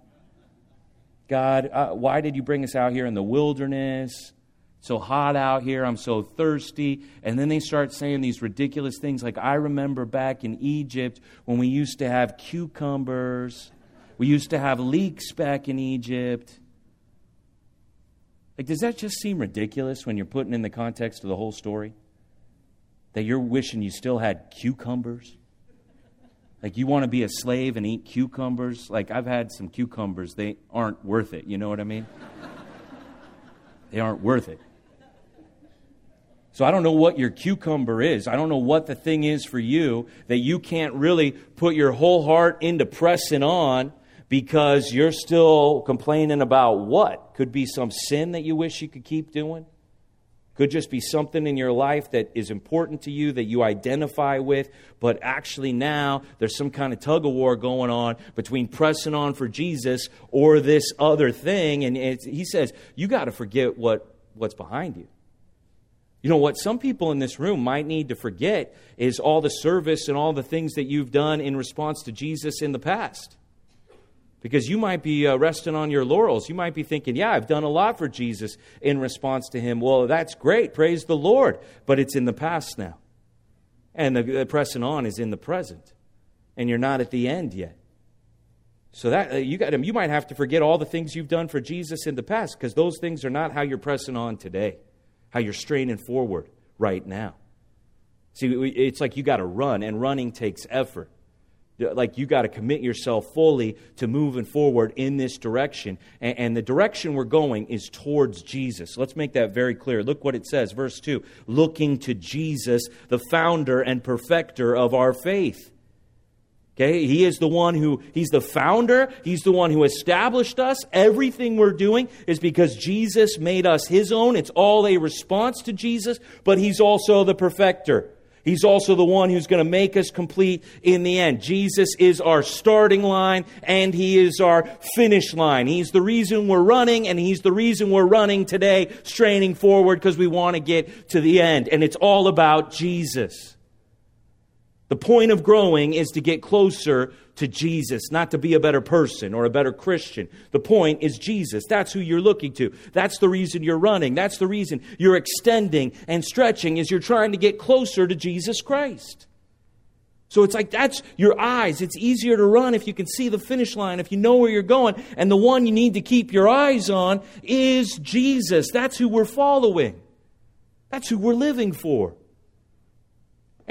God, uh, why did you bring us out here in the wilderness? So hot out here, I'm so thirsty. And then they start saying these ridiculous things like, I remember back in Egypt when we used to have cucumbers, we used to have leeks back in Egypt. Like, does that just seem ridiculous when you're putting in the context of the whole story? That you're wishing you still had cucumbers? Like, you want to be a slave and eat cucumbers? Like, I've had some cucumbers, they aren't worth it. You know what I mean? they aren't worth it. So I don't know what your cucumber is. I don't know what the thing is for you that you can't really put your whole heart into pressing on because you're still complaining about what? Could be some sin that you wish you could keep doing. Could just be something in your life that is important to you that you identify with, but actually now there's some kind of tug of war going on between pressing on for Jesus or this other thing. And he says, you got to forget what, what's behind you. You know what some people in this room might need to forget is all the service and all the things that you've done in response to Jesus in the past. Because you might be uh, resting on your laurels. You might be thinking, yeah, I've done a lot for Jesus in response to him. Well, that's great. Praise the Lord. But it's in the past now. And the, the pressing on is in the present. And you're not at the end yet. So that uh, you got you might have to forget all the things you've done for Jesus in the past because those things are not how you're pressing on today how you're straining forward right now. See, it's like you got to run, and running takes effort. Like you got to commit yourself fully to moving forward in this direction. And, the direction we're going is towards Jesus. Let's make that very clear. Look what it says, verse 2 looking to Jesus, the founder and perfecter of our faith. Okay, he is the one who, he's the founder, he's the one who established us. Everything we're doing is because Jesus made us his own. It's all a response to Jesus, but he's also the perfecter. He's also the one who's going to make us complete in the end. Jesus is our starting line and he is our finish line. He's the reason we're running and he's the reason we're running today, straining forward because we want to get to the end. And it's all about Jesus. The point of growing is to get closer to Jesus, not to be a better person or a better Christian. The point is Jesus. That's who you're looking to. That's the reason you're running. That's the reason you're extending and stretching is you're trying to get closer to Jesus Christ. So it's like that's your eyes. It's easier to run if you can see the finish line, if you know where you're going. And the one you need to keep your eyes on is Jesus. That's who we're following. That's who we're living for.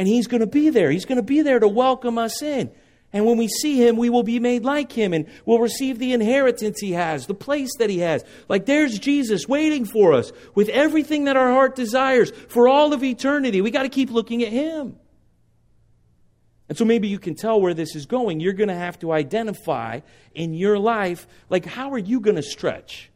And He's going to be there. He's going to be there to welcome us in. And when we see Him, we will be made like Him and we'll receive the inheritance He has, the place that He has. Like there's Jesus waiting for us with everything that our heart desires for all of eternity. We got to keep looking at Him. And so maybe you can tell where this is going. You're going to have to identify in your life, like, how are you going to stretch?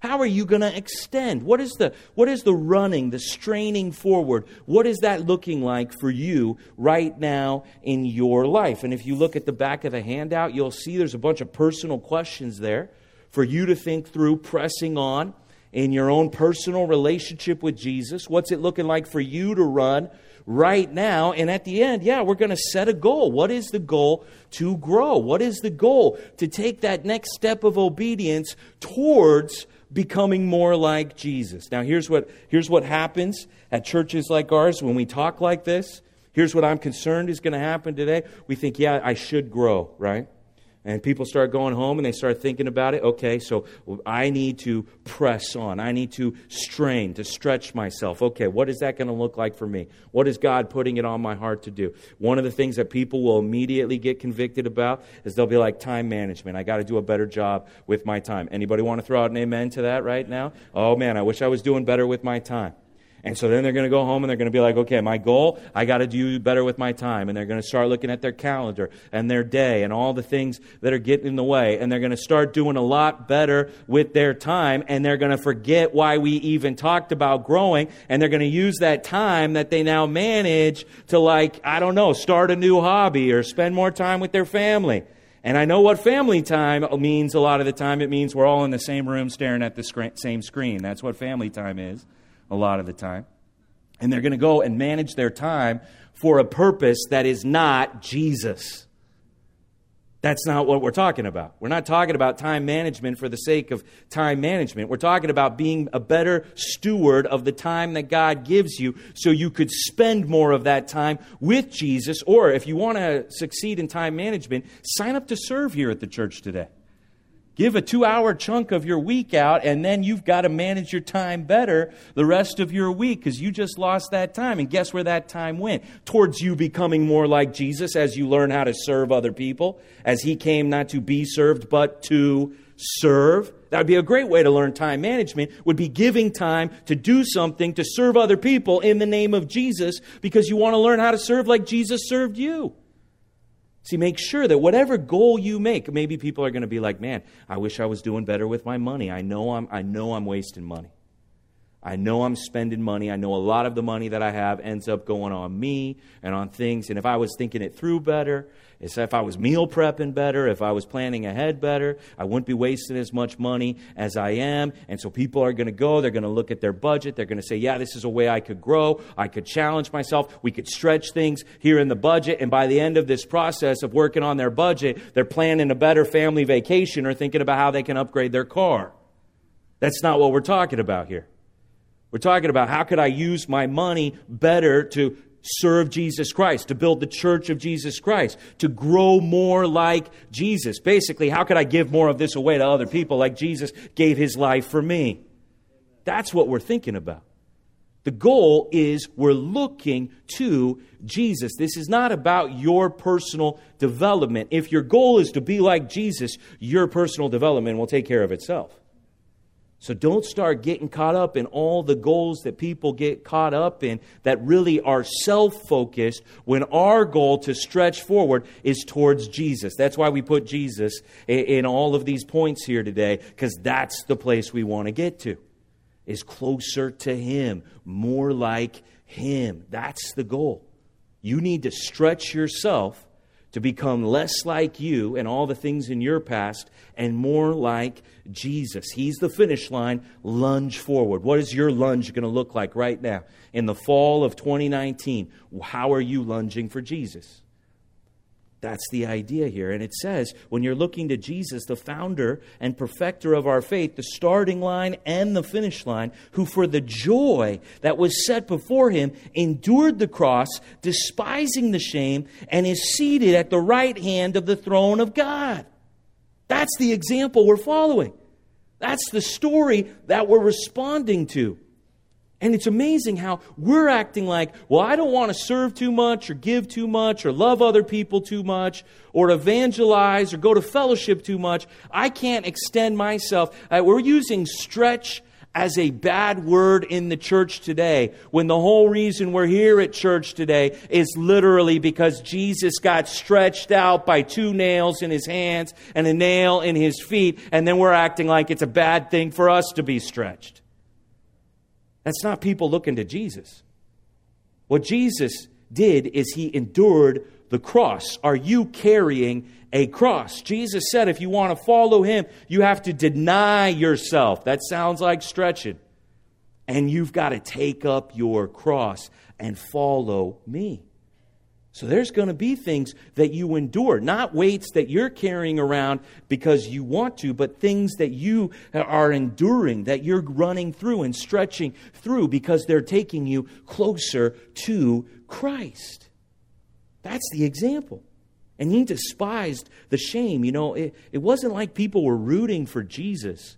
How are you going to extend? What is, the, what is the running, the straining forward? What is that looking like for you right now in your life? And if you look at the back of the handout, you'll see there's a bunch of personal questions there for you to think through, pressing on in your own personal relationship with Jesus. What's it looking like for you to run right now? And at the end, yeah, we're going to set a goal. What is the goal to grow? What is the goal to take that next step of obedience towards becoming more like Jesus. Now, here's what, here's what happens at churches like ours when we talk like this. Here's what I'm concerned is going to happen today. We think, yeah, I should grow, right? And people start going home and they start thinking about it. Okay, so I need to press on. I need to strain, to stretch myself. Okay, what is that going to look like for me? What is God putting it on my heart to do? One of the things that people will immediately get convicted about is they'll be like time management. I got to do a better job with my time. Anybody want to throw out an amen to that right now? Oh man, I wish I was doing better with my time. And so then they're going to go home and they're going to be like, okay, my goal, I got to do better with my time. And they're going to start looking at their calendar and their day and all the things that are getting in the way. And they're going to start doing a lot better with their time. And they're going to forget why we even talked about growing. And they're going to use that time that they now manage to, like, I don't know, start a new hobby or spend more time with their family. And I know what family time means a lot of the time. It means we're all in the same room staring at the same screen. That's what family time is a lot of the time. And they're going to go and manage their time for a purpose that is not Jesus. That's not what we're talking about. We're not talking about time management for the sake of time management. We're talking about being a better steward of the time that God gives you so you could spend more of that time with Jesus. Or if you want to succeed in time management, sign up to serve here at the church today. Give a two hour chunk of your week out, and then you've got to manage your time better the rest of your week because you just lost that time. And guess where that time went? Towards you becoming more like Jesus as you learn how to serve other people, as He came not to be served, but to serve. That would be a great way to learn time management, would be giving time to do something to serve other people in the name of Jesus because you want to learn how to serve like Jesus served you. See, make sure that whatever goal you make, maybe people are going to be like, man, I wish I was doing better with my money. I know I'm, I know I'm wasting money. I know I'm spending money. I know a lot of the money that I have ends up going on me and on things. And if I was thinking it through better, if I was meal prepping better, if I was planning ahead better, I wouldn't be wasting as much money as I am. And so people are going to go, they're going to look at their budget, they're going to say, yeah, this is a way I could grow, I could challenge myself, we could stretch things here in the budget. And by the end of this process of working on their budget, they're planning a better family vacation or thinking about how they can upgrade their car. That's not what we're talking about here. We're talking about how could I use my money better to serve Jesus Christ, to build the church of Jesus Christ, to grow more like Jesus. Basically, how could I give more of this away to other people like Jesus gave his life for me? That's what we're thinking about. The goal is we're looking to Jesus. This is not about your personal development. If your goal is to be like Jesus, your personal development will take care of itself. So don't start getting caught up in all the goals that people get caught up in that really are self focused when our goal to stretch forward is towards Jesus. That's why we put Jesus in all of these points here today, because that's the place we want to get to, is closer to Him, more like Him. That's the goal. You need to stretch yourself to become less like you and all the things in your past and more like Jesus. He's the finish line. Lunge forward. What is your lunge going to look like right now? In the fall of 2019, how are you lunging for Jesus? That's the idea here. And it says when you're looking to Jesus, the founder and perfecter of our faith, the starting line and the finish line, who for the joy that was set before him endured the cross, despising the shame, and is seated at the right hand of the throne of God. That's the example we're following. That's the story that we're responding to. And it's amazing how we're acting like, well, I don't want to serve too much or give too much or love other people too much or evangelize or go to fellowship too much. I can't extend myself. Uh, we're using stretch as a bad word in the church today when the whole reason we're here at church today is literally because Jesus got stretched out by two nails in his hands and a nail in his feet, and then we're acting like it's a bad thing for us to be stretched. That's not people looking to Jesus. What Jesus did is he endured the cross. Are you carrying a cross? Jesus said if you want to follow him, you have to deny yourself. That sounds like stretching. And you've got to take up your cross and follow me. So there's going to be things that you endure, not weights that you're carrying around because you want to, but things that you are enduring, that you're running through and stretching through because they're taking you closer to Christ. That's the example. And he despised the shame. You know, it, it wasn't like people were rooting for Jesus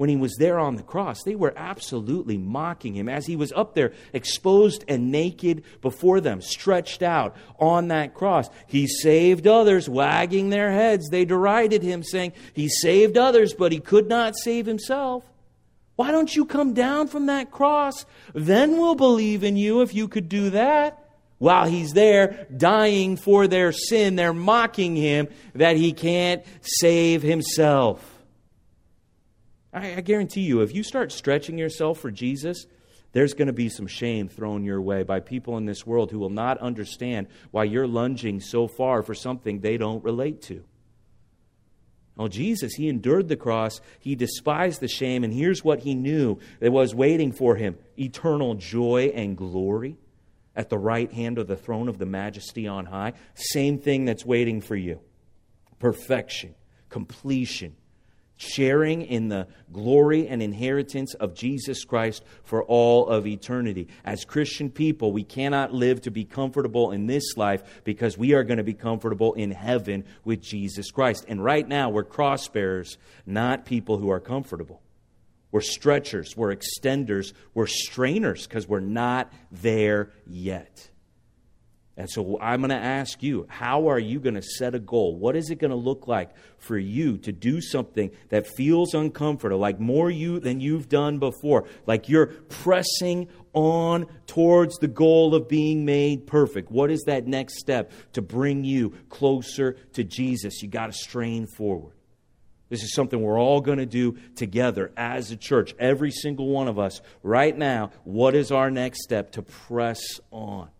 when he was there on the cross. They were absolutely mocking him as he was up there, exposed and naked before them, stretched out on that cross. He saved others, wagging their heads. They derided him, saying, He saved others, but he could not save himself. Why don't you come down from that cross? Then we'll believe in you if you could do that. While he's there dying for their sin, they're mocking him that he can't save himself. I, I guarantee you, if you start stretching yourself for Jesus, there's going to be some shame thrown your way by people in this world who will not understand why you're lunging so far for something they don't relate to. Oh, Jesus, he endured the cross, he despised the shame, and here's what he knew that was waiting for him eternal joy and glory at the right hand of the throne of the majesty on high. Same thing that's waiting for you perfection, completion, sharing in the glory and inheritance of Jesus Christ for all of eternity. As Christian people, we cannot live to be comfortable in this life because we are going to be comfortable in heaven with Jesus Christ. And right now, we're cross bearers, not people who are comfortable. We're stretchers, we're extenders, we're strainers because we're not there yet. And so I'm going to ask you, how are you going to set a goal? What is it going to look like for you to do something that feels uncomfortable, like more you than you've done before, like you're pressing on towards the goal of being made perfect? What is that next step to bring you closer to Jesus? You got to strain forward. This is something we're all going to do together as a church, every single one of us. Right now, what is our next step to press on?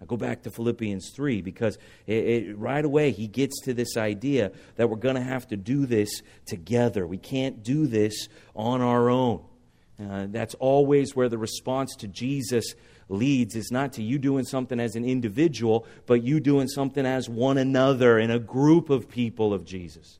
Now go back to Philippians 3 because it, it, right away he gets to this idea that we're going to have to do this together. We can't do this on our own. Uh, that's always where the response to Jesus leads is not to you doing something as an individual, but you doing something as one another in a group of people of Jesus.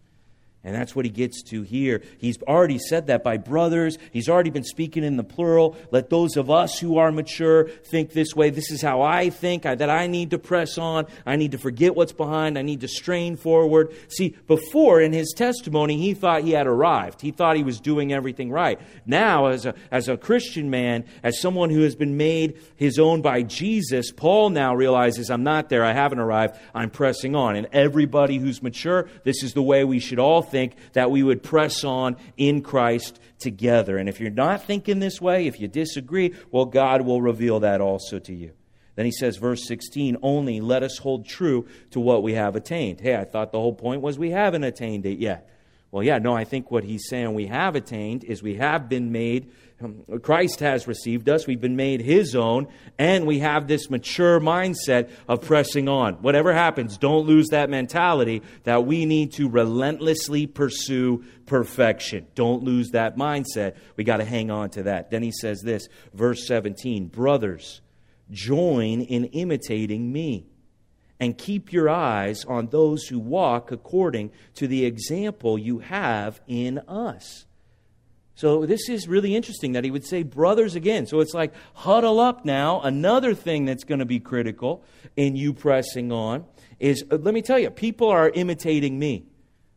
And that's what he gets to here. He's already said that by brothers. He's already been speaking in the plural. Let those of us who are mature think this way. This is how I think I, that I need to press on. I need to forget what's behind. I need to strain forward. See, before in his testimony, he thought he had arrived. He thought he was doing everything right. Now, as a, as a Christian man, as someone who has been made his own by Jesus, Paul now realizes I'm not there. I haven't arrived. I'm pressing on. And everybody who's mature, this is the way we should all think think that we would press on in Christ together. And if you're not thinking this way, if you disagree, well, God will reveal that also to you. Then he says, verse 16, only let us hold true to what we have attained. Hey, I thought the whole point was we haven't attained it yet. Well, yeah, no, I think what he's saying we have attained is we have been made Um, Christ has received us. We've been made His own, and we have this mature mindset of pressing on. Whatever happens, don't lose that mentality that we need to relentlessly pursue perfection. Don't lose that mindset. We got to hang on to that. Then he says this, verse 17 Brothers, join in imitating me and keep your eyes on those who walk according to the example you have in us. So this is really interesting that he would say brothers again. So it's like huddle up now. Another thing that's going to be critical in you pressing on is uh, let me tell you, people are imitating me.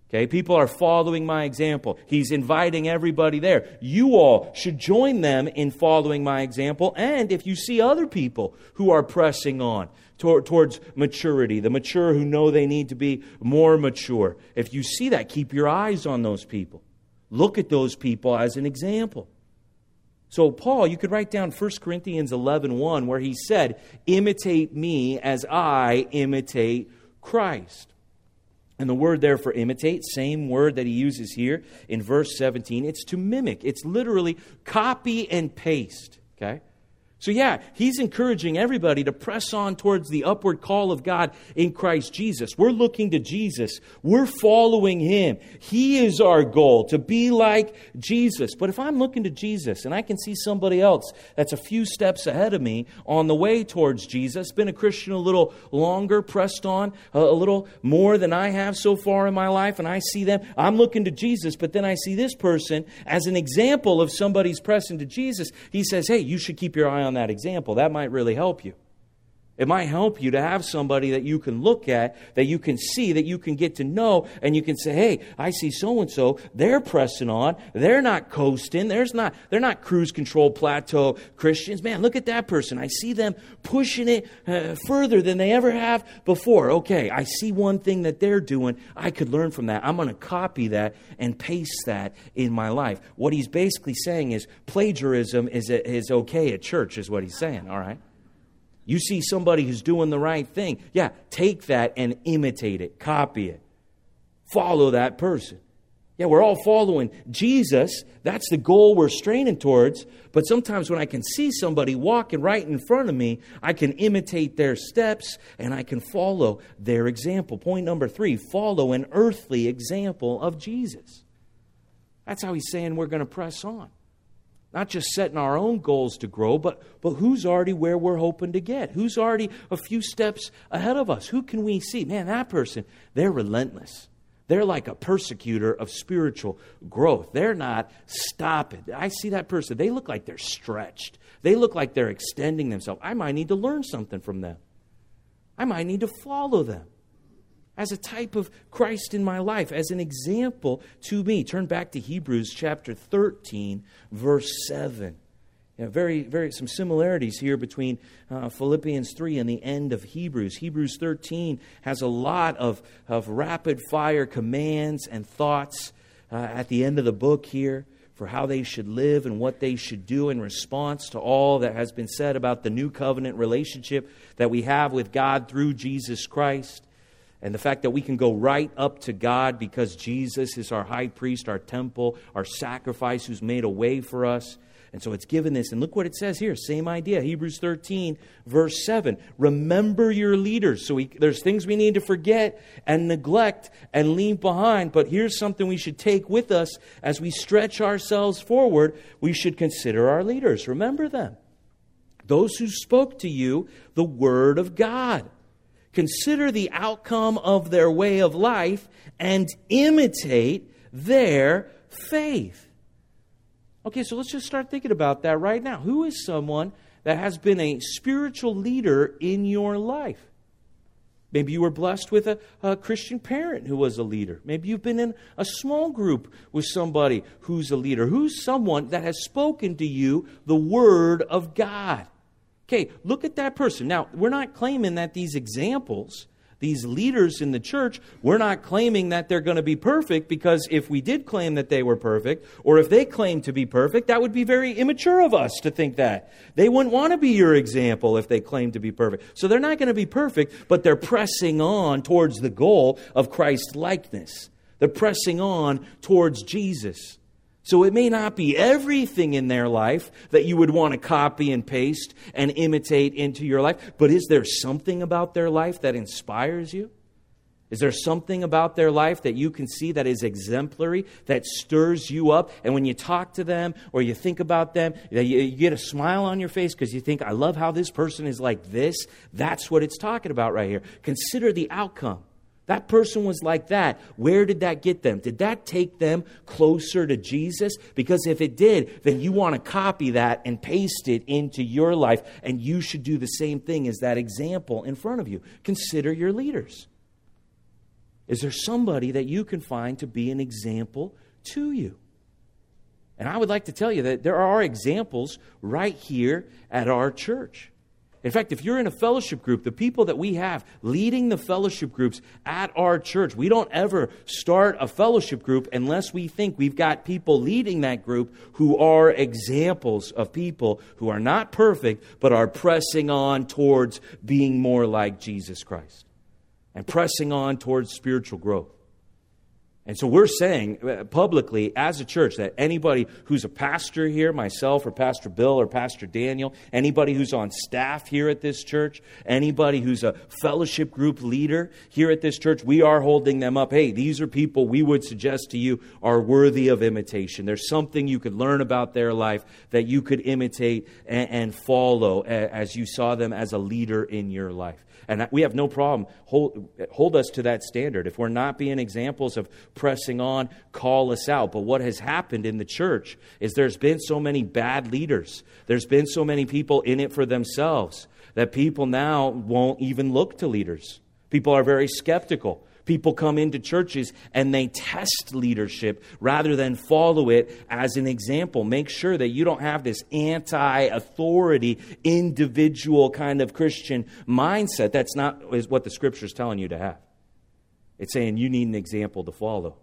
Okay, people are following my example. He's inviting everybody there. You all should join them in following my example. And if you see other people who are pressing on towards maturity, the mature who know they need to be more mature, if you see that, keep your eyes on those people. Look at those people as an example. So, Paul, you could write down 1 Corinthians 11 1, where he said, Imitate me as I imitate Christ. And the word there for imitate, same word that he uses here in verse 17, it's to mimic. It's literally copy and paste. Okay? So, yeah, he's encouraging everybody to press on towards the upward call of God in Christ Jesus. We're looking to Jesus, we're following him. He is our goal to be like Jesus. But if I'm looking to Jesus and I can see somebody else that's a few steps ahead of me on the way towards Jesus, been a Christian a little longer, pressed on a, little more than I have so far in my life, and I see them, I'm looking to Jesus, but then I see this person as an example of somebody's pressing to Jesus. He says, Hey, you should keep your eye on on that example. That might really help you. It might help you to have somebody that you can look at, that you can see, that you can get to know, and you can say, hey, I see so and so, they're pressing on, they're not coasting, There's not, they're not cruise control plateau Christians. Man, look at that person. I see them pushing it uh, further than they ever have before. Okay, I see one thing that they're doing. I could learn from that. I'm going to copy that and paste that in my life. What he's basically saying is plagiarism is, is okay at church, is what he's saying, all right? You see somebody who's doing the right thing. Yeah, take that and imitate it, copy it, follow that person. Yeah, we're all following Jesus. That's the goal we're straining towards. But sometimes when I can see somebody walking right in front of me, I can imitate their steps and I can follow their example. Point number three follow an earthly example of Jesus. That's how he's saying we're going to press on. Not just setting our own goals to grow, but, but who's already where we're hoping to get? Who's already a few steps ahead of us? Who can we see? Man, that person, they're relentless. They're like a persecutor of spiritual growth. They're not stopping. I see that person. They look like they're stretched. They look like they're extending themselves. I might need to learn something from them. I might need to follow them as a type of Christ in my life, as an example to me. Turn back to Hebrews chapter 13, verse 7. You know, very, very some similarities here between uh, Philippians 3 and the end of Hebrews. Hebrews 13 has a lot of, of rapid fire commands and thoughts uh, at the end of the book here for how they should live and what they should do in response to all that has been said about the new covenant relationship that we have with God through Jesus Christ and the fact that we can go right up to God because Jesus is our high priest, our temple, our sacrifice, who's made a way for us. And so it's given this. And look what it says here. Same idea. Hebrews 13, verse 7. Remember your leaders. So we, there's things we need to forget and neglect and leave behind. But here's something we should take with us as we stretch ourselves forward. We should consider our leaders. Remember them. Those who spoke to you the word of God. Consider the outcome of their way of life and imitate their faith. Okay, so let's just start thinking about that right now. Who is someone that has been a spiritual leader in your life? Maybe you were blessed with a, a, Christian parent who was a leader. Maybe you've been in a small group with somebody who's a leader. Who's someone that has spoken to you the Word of God? Okay, look at that person. Now, we're not claiming that these examples, these leaders in the church, we're not claiming that they're going to be perfect because if we did claim that they were perfect, or if they claimed to be perfect, that would be very immature of us to think that. They wouldn't want to be your example if they claimed to be perfect. So they're not going to be perfect, but they're pressing on towards the goal of Christ likeness. They're pressing on towards Jesus. So it may not be everything in their life that you would want to copy and paste and imitate into your life, but is there something about their life that inspires you? Is there something about their life that you can see that is exemplary, that stirs you up? And when you talk to them or you think about them, you, get a smile on your face because you think, I love how this person is like this. That's what it's talking about right here. Consider the outcome. That person was like that. Where did that get them? Did that take them closer to Jesus? Because if it did, then you want to copy that and paste it into your life, and you should do the same thing as that example in front of you. Consider your leaders. Is there somebody that you can find to be an example to you? And I would like to tell you that there are examples right here at our church. In fact, if you're in a fellowship group, the people that we have leading the fellowship groups at our church, we don't ever start a fellowship group unless we think we've got people leading that group who are examples of people who are not perfect, but are pressing on towards being more like Jesus Christ and pressing on towards spiritual growth. And so we're saying uh, publicly as a church that anybody who's a pastor here, myself or Pastor Bill or Pastor Daniel, anybody who's on staff here at this church, anybody who's a fellowship group leader here at this church, we are holding them up. Hey, these are people we would suggest to you are worthy of imitation. There's something you could learn about their life that you could imitate and, and follow as you saw them as a leader in your life. And we have no problem. Hold, hold us to that standard. If we're not being examples of pressing on, call us out. But what has happened in the church is there's been so many bad leaders, there's been so many people in it for themselves that people now won't even look to leaders. People are very skeptical. People come into churches and they test leadership rather than follow it as an example. Make sure that you don't have this anti authority, individual kind of Christian mindset. That's not is what the scripture is telling you to have. It's saying you need an example to follow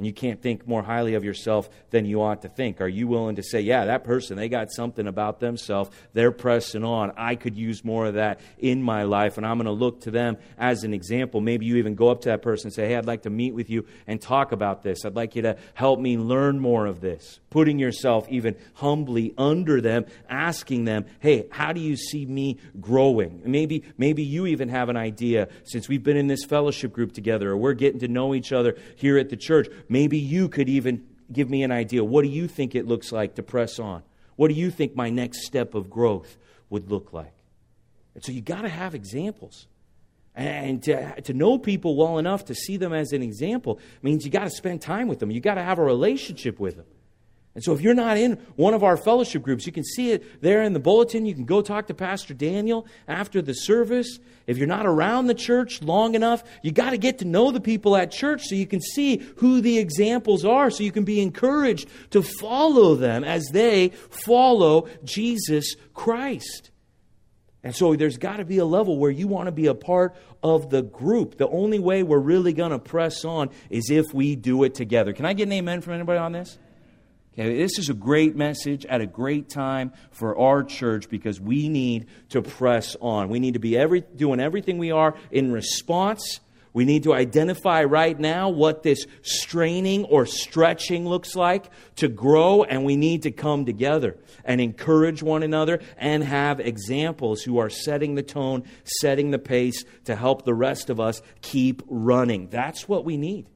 and you can't think more highly of yourself than you ought to think? Are you willing to say, yeah, that person, they got something about themselves, they're pressing on. I could use more of that in my life, and I'm going to look to them as an example. Maybe you even go up to that person and say, hey, I'd like to meet with you and talk about this. I'd like you to help me learn more of this. Putting yourself even humbly under them, asking them, hey, how do you see me growing? Maybe, maybe you even have an idea since we've been in this fellowship group together or we're getting to know each other here at the church Maybe you could even give me an idea. What do you think it looks like to press on? What do you think my next step of growth would look like? And so you got to have examples. And to, to know people well enough to see them as an example means you got to spend time with them. You got to have a relationship with them. And so, if you're not in one of our fellowship groups, you can see it there in the bulletin. You can go talk to Pastor Daniel after the service. If you're not around the church long enough, you got to get to know the people at church so you can see who the examples are, so you can be encouraged to follow them as they follow Jesus Christ. And so, there's got to be a level where you want to be a part of the group. The only way we're really going to press on is if we do it together. Can I get an amen from anybody on this? Okay, this is a great message at a great time for our church because we need to press on. We need to be every, doing everything we are in response. We need to identify right now what this straining or stretching looks like to grow, and we need to come together and encourage one another and have examples who are setting the tone, setting the pace to help the rest of us keep running. That's what we need.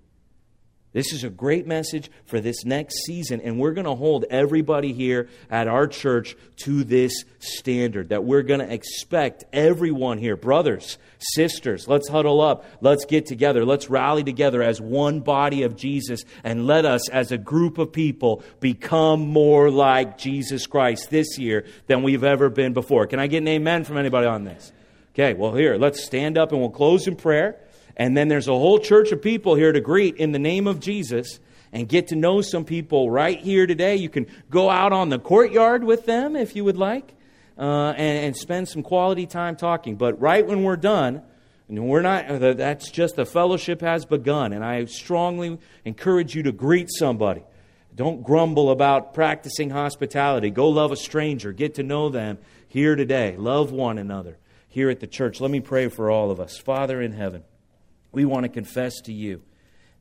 This is a great message for this next season, and we're going to hold everybody here at our church to this standard that we're going to expect everyone here, brothers, sisters, let's huddle up, let's get together, let's rally together as one body of Jesus, and let us, as a group of people, become more like Jesus Christ this year than we've ever been before. Can I get an amen from anybody on this? Okay, well, here, let's stand up and we'll close in prayer. And then there's a whole church of people here to greet in the name of Jesus and get to know some people right here today. You can go out on the courtyard with them if you would like uh, and, and, spend some quality time talking. But right when we're done, we're not, uh, that's just the fellowship has begun. And I strongly encourage you to greet somebody. Don't grumble about practicing hospitality. Go love a stranger. Get to know them here today. Love one another here at the church. Let me pray for all of us. Father in heaven. We want to confess to you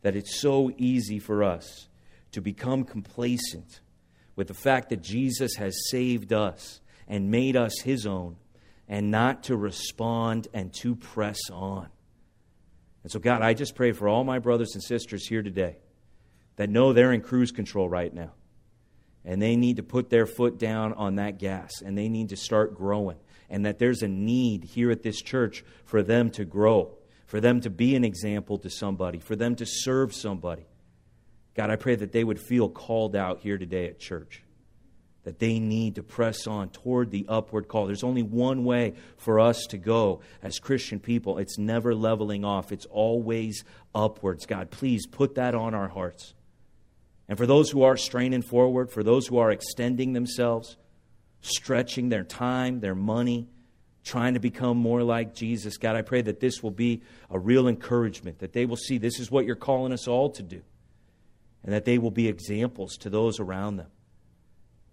that it's so easy for us to become complacent with the fact that Jesus has saved us and made us his own and not to respond and to press on. And so, God, I just pray for all my brothers and sisters here today that know they're in cruise control right now. And they need to put their foot down on that gas and they need to start growing. And that there's a need here at this church for them to grow for them to be an example to somebody, for them to serve somebody. God, I pray that they would feel called out here today at church, that they need to press on toward the upward call. There's only one way for us to go as Christian people it's never leveling off, it's always upwards. God, please put that on our hearts. And for those who are straining forward, for those who are extending themselves, stretching their time, their money, trying to become more like Jesus. God, I pray that this will be a real encouragement, that they will see this is what you're calling us all to do, and that they will be examples to those around them.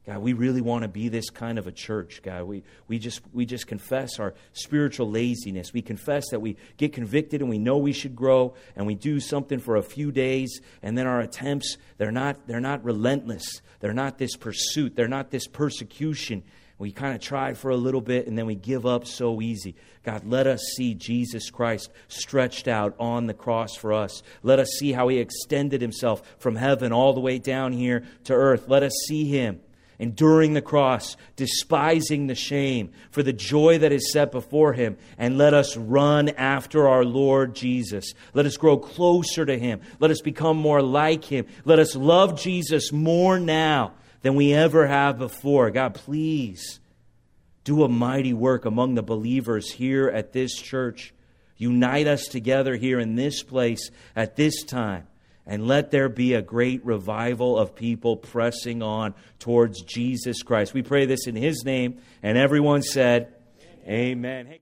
God, we really want to be this kind of a church, God. We, we, just, we just confess our spiritual laziness. We confess that we get convicted and we know we should grow, and we do something for a few days, and then our attempts, they're not, they're not relentless. They're not this pursuit. They're not this persecution. We kind of try for a little bit and then we give up so easy. God, let us see Jesus Christ stretched out on the cross for us. Let us see how he extended himself from heaven all the way down here to earth. Let us see him enduring the cross, despising the shame for the joy that is set before him, and let us run after our Lord Jesus. Let us grow closer to him. Let us become more like him. Let us love Jesus more now than we ever have before. God, please Do a mighty work among the believers here at this church. Unite us together here in this place at this time. And let there be a great revival of people pressing on towards Jesus Christ. We pray this in His name. And everyone said, Amen. Amen.